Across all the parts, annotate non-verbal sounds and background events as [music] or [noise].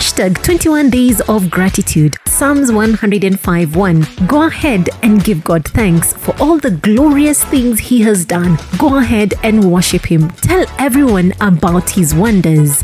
Hashtag 21 Days of Gratitude. Psalms 105 1. Go ahead and give God thanks for all the glorious things He has done. Go ahead and worship Him. Tell everyone about His wonders.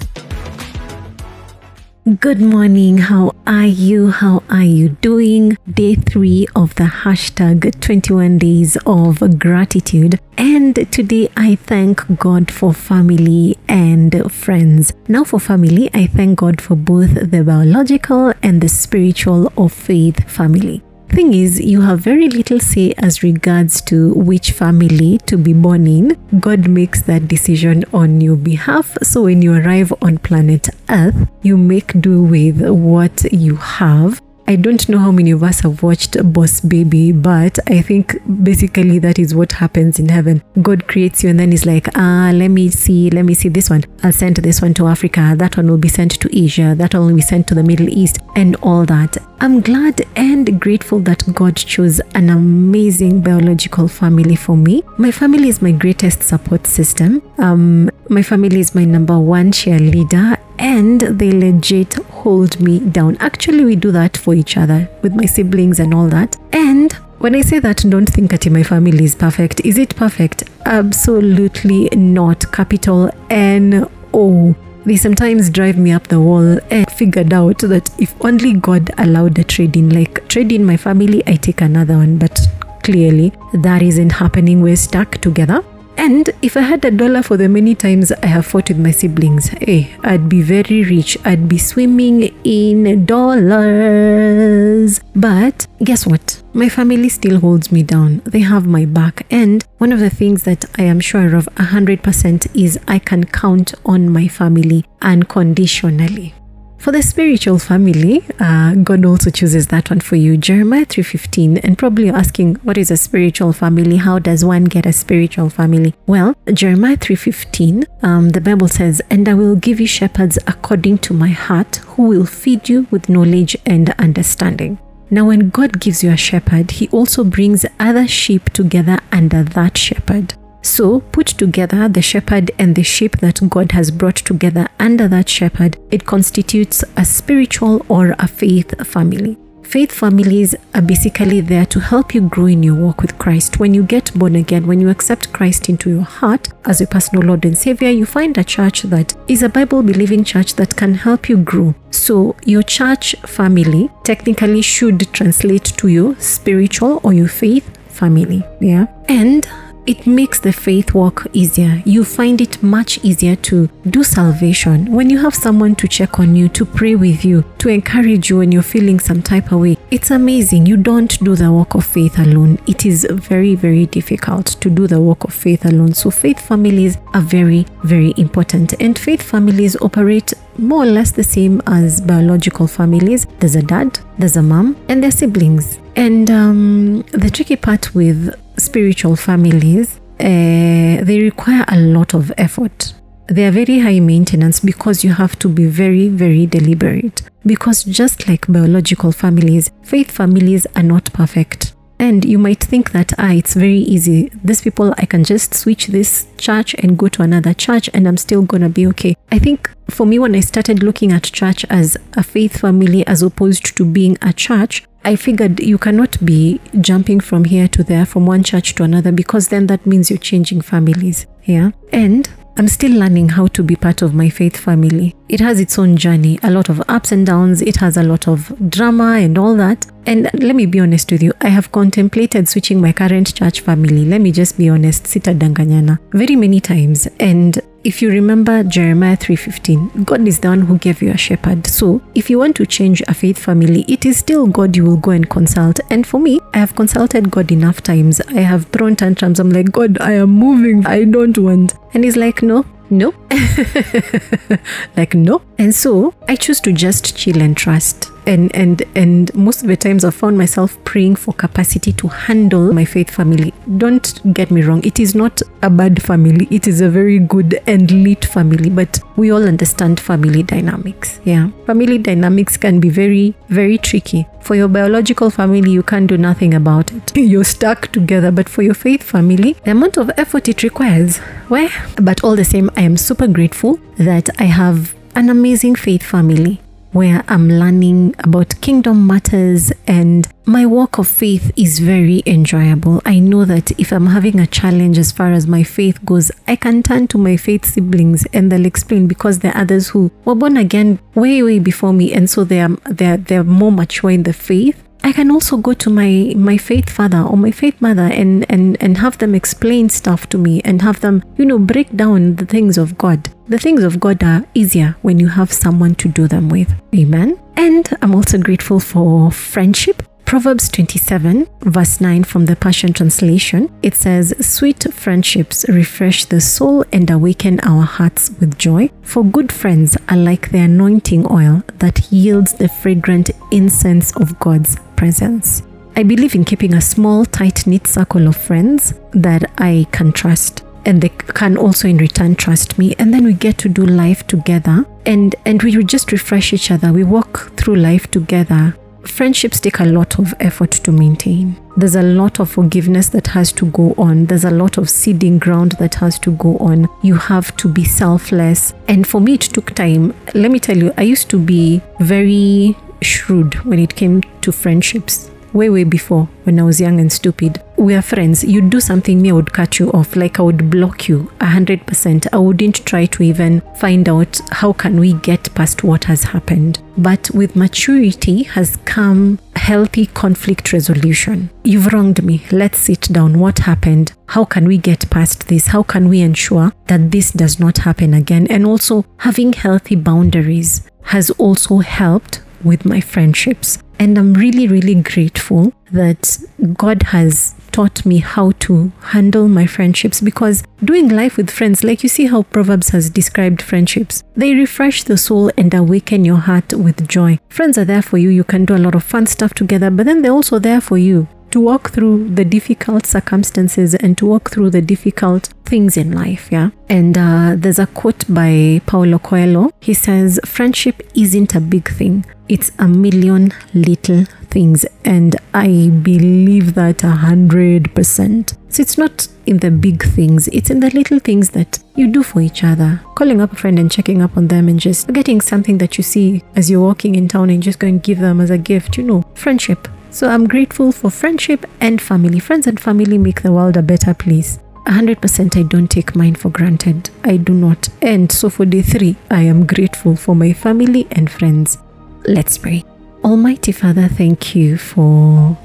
Good morning. How are you? How are you doing? Day three of the hashtag 21 days of gratitude. And today I thank God for family and friends. Now, for family, I thank God for both the biological and the spiritual or faith family. Thing is, you have very little say as regards to which family to be born in. God makes that decision on your behalf. So when you arrive on planet Earth, you make do with what you have I don't know how many of us have watched Boss Baby, but I think basically that is what happens in heaven. God creates you and then he's like, ah, let me see, let me see this one. I'll send this one to Africa. That one will be sent to Asia. That one will be sent to the Middle East and all that. I'm glad and grateful that God chose an amazing biological family for me. My family is my greatest support system. Um, my family is my number one cheerleader and they legit hold me down. Actually, we do that for each other with my siblings and all that. And when I say that, don't think that my family is perfect. Is it perfect? Absolutely not. Capital N O. They sometimes drive me up the wall and figured out that if only God allowed a trade in, like trade in my family, I take another one. But clearly, that isn't happening. We're stuck together. And if I had a dollar for the many times I have fought with my siblings, eh, I'd be very rich. I'd be swimming in dollars. But guess what? My family still holds me down. They have my back. And one of the things that I am sure of 100% is I can count on my family unconditionally. For the spiritual family, uh, God also chooses that one for you. Jeremiah 3.15. And probably you're asking, what is a spiritual family? How does one get a spiritual family? Well, Jeremiah 3.15, um, the Bible says, And I will give you shepherds according to my heart, who will feed you with knowledge and understanding. Now, when God gives you a shepherd, he also brings other sheep together under that shepherd. So put together the shepherd and the sheep that God has brought together under that shepherd, it constitutes a spiritual or a faith family. Faith families are basically there to help you grow in your walk with Christ. When you get born again, when you accept Christ into your heart as your personal Lord and Savior, you find a church that is a Bible believing church that can help you grow. So, your church family technically should translate to your spiritual or your faith family. Yeah. And it makes the faith walk easier. You find it much easier to do salvation when you have someone to check on you, to pray with you, to encourage you when you're feeling some type of way. It's amazing. You don't do the walk of faith alone. It is very, very difficult to do the walk of faith alone. So, faith families are very, very important. And faith families operate more or less the same as biological families. There's a dad, there's a mom, and their siblings. And um, the tricky part with spiritual families, uh, they require a lot of effort. They are very high maintenance because you have to be very, very deliberate. Because just like biological families, faith families are not perfect. And you might think that, ah, it's very easy. These people, I can just switch this church and go to another church and I'm still to be okay. I think for me, when I started looking at church as a faith family as opposed to being a church, I figured you cannot be jumping from here to there, from one church to another, because then that means you're changing families. Yeah. And I'm still learning how to be part of my faith family. It has its own journey, a lot of ups and downs, it has a lot of drama and all that. And let me be honest with you, I have contemplated switching my current church family. Let me just be honest, sita danganyana, very many times. And if you remember Jeremiah 3:15, God is the one who gave you a shepherd. So, if you want to change a faith family, it is still God you will go and consult. And for me, I have consulted God enough times. I have thrown tantrums. I'm like, God, I am moving. I don't want. And he's like, no, no. [laughs] like, no. And so I choose to just chill and trust and and and most of the times i found myself praying for capacity to handle my faith family. Don't get me wrong it is not a bad family. It is a very good and lit family but we all understand family dynamics yeah? Family dynamics can be very very tricky. For your biological family you can't do nothing about it. [laughs] You're stuck together but for your faith family the amount of effort it requires well but all the same i am super grateful that i have an amazing faith family where I'm learning about kingdom matters and my walk of faith is very enjoyable. I know that if I'm having a challenge as far as my faith goes, I can turn to my faith siblings and they'll explain because there are others who were born again way, way before me. And so they're, they're, they're more mature in the faith. I can also go to my my faith father or my faith mother and and and have them explain stuff to me and have them you know break down the things of God. The things of God are easier when you have someone to do them with. Amen. And I'm also grateful for friendship. Proverbs 27, verse 9 from the Passion Translation, it says, Sweet friendships refresh the soul and awaken our hearts with joy. For good friends are like the anointing oil that yields the fragrant incense of God's presence. I believe in keeping a small, tight knit circle of friends that I can trust and they can also in return trust me and then we get to do life together and and we just refresh each other we walk through life together friendships take a lot of effort to maintain. There's a lot of forgiveness that has to go on. There's a lot of ceding ground that has to go on. You have to be selfless. And for me, it took time. Let me tell you, I used to be very shrewd when it came to friendships way, way before when I was young and stupid. We are friends. You'd do something, me, I would cut you off. Like I would block you 100%. I wouldn't try to even find out how can we get past what has happened. But with maturity has come healthy conflict resolution. You've wronged me. Let's sit down. What happened? How can we get past this? How can we ensure that this does not happen again? And also having healthy boundaries has also helped with my friendships. And I'm really, really grateful that God has taught me how to handle my friendships because doing life with friends, like you see how Proverbs has described friendships, they refresh the soul and awaken your heart with joy. Friends are there for you. You can do a lot of fun stuff together, but then they're also there for you to walk through the difficult circumstances and to walk through the difficult things in life. Yeah. And uh, there's a quote by Paulo Coelho. He says, Friendship isn't a big thing, it's a million little things. And I believe that a hundred percent. So it's not in the big things, it's in the little things that you do for each other. Calling up a friend and checking up on them and just getting something that you see as you're walking in town and just going to give them as a gift, you know, friendship. So I'm grateful for friendship and family. Friends and family make the world a better place. 100% I don't take mine for granted. I do not. And so for day three, I am grateful for my family and friends. Let's pray. Almighty Father, thank you for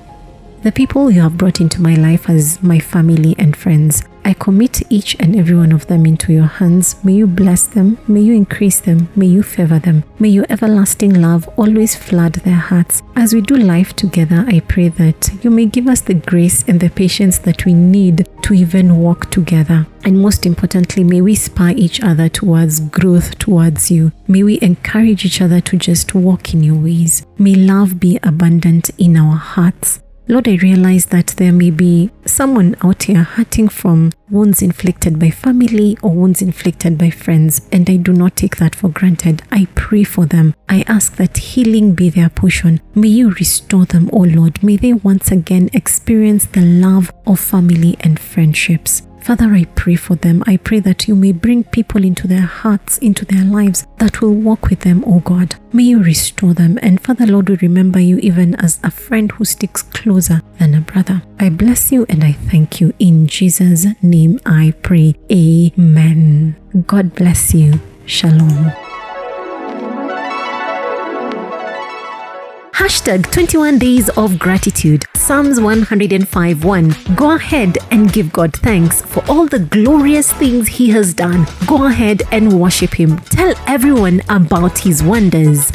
the people you have brought into my life as my family and friends. I commit each and every one of them into your hands. May you bless them, may you increase them, may you favor them. May your everlasting love always flood their hearts. As we do life together, I pray that you may give us the grace and the patience that we need to even walk together. And most importantly, may we spur each other towards growth towards you. May we encourage each other to just walk in your ways. May love be abundant in our hearts. Lord, I realize that there may be someone out here hurting from wounds inflicted by family or wounds inflicted by friends, and I do not take that for granted. I pray for them. I ask that healing be their portion. May you restore them, O Lord. May they once again experience the love of family and friendships. Father, I pray for them. I pray that you may bring people into their hearts, into their lives that will walk with them, O God. May you restore them. And Father, Lord, we remember you even as a friend who sticks closer than a brother. I bless you and I thank you. In Jesus' name I pray. Amen. God bless you. Shalom. Hashtag 21 Days of Gratitude. Psalms 105 1. Go ahead and give God thanks for all the glorious things He has done. Go ahead and worship Him. Tell everyone about His wonders.